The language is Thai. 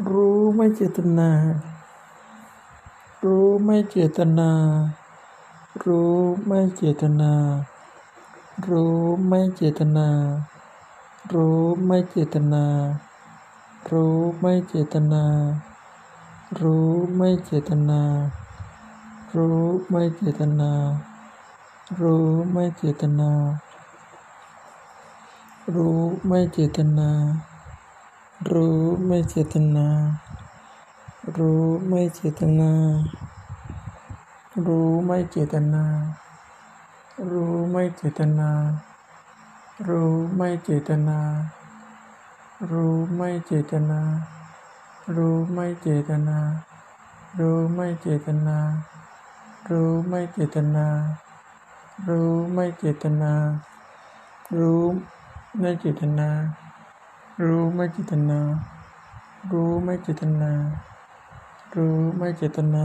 รู้ไม่เจตนา รู้ไม่เจตนา รู้ไม่เจตนา รู้ไม่เจตนา รู้ไม่เจตนา รู้ไม่เจตนา รู้ไม่เจตนา รู้ไม่เจตนา รู้ไม่เจตนา รู้ไม่เจตนา รู้ไม่เจตนา รู้ไม่เจตนา รู้ไม่เจตนา รู้ไม่เจตนา รู้ไม่เจตนา รู้ไม่เจตนา รู้ไม่เจตนา รู้ไม่เจตนา รู้ไม่เจตนา รู้ไม่เจตนา รู้ไม่เจตนา รู้ไม่เจตนา รู้ไม่เจตนา รู้ไม่เจตนา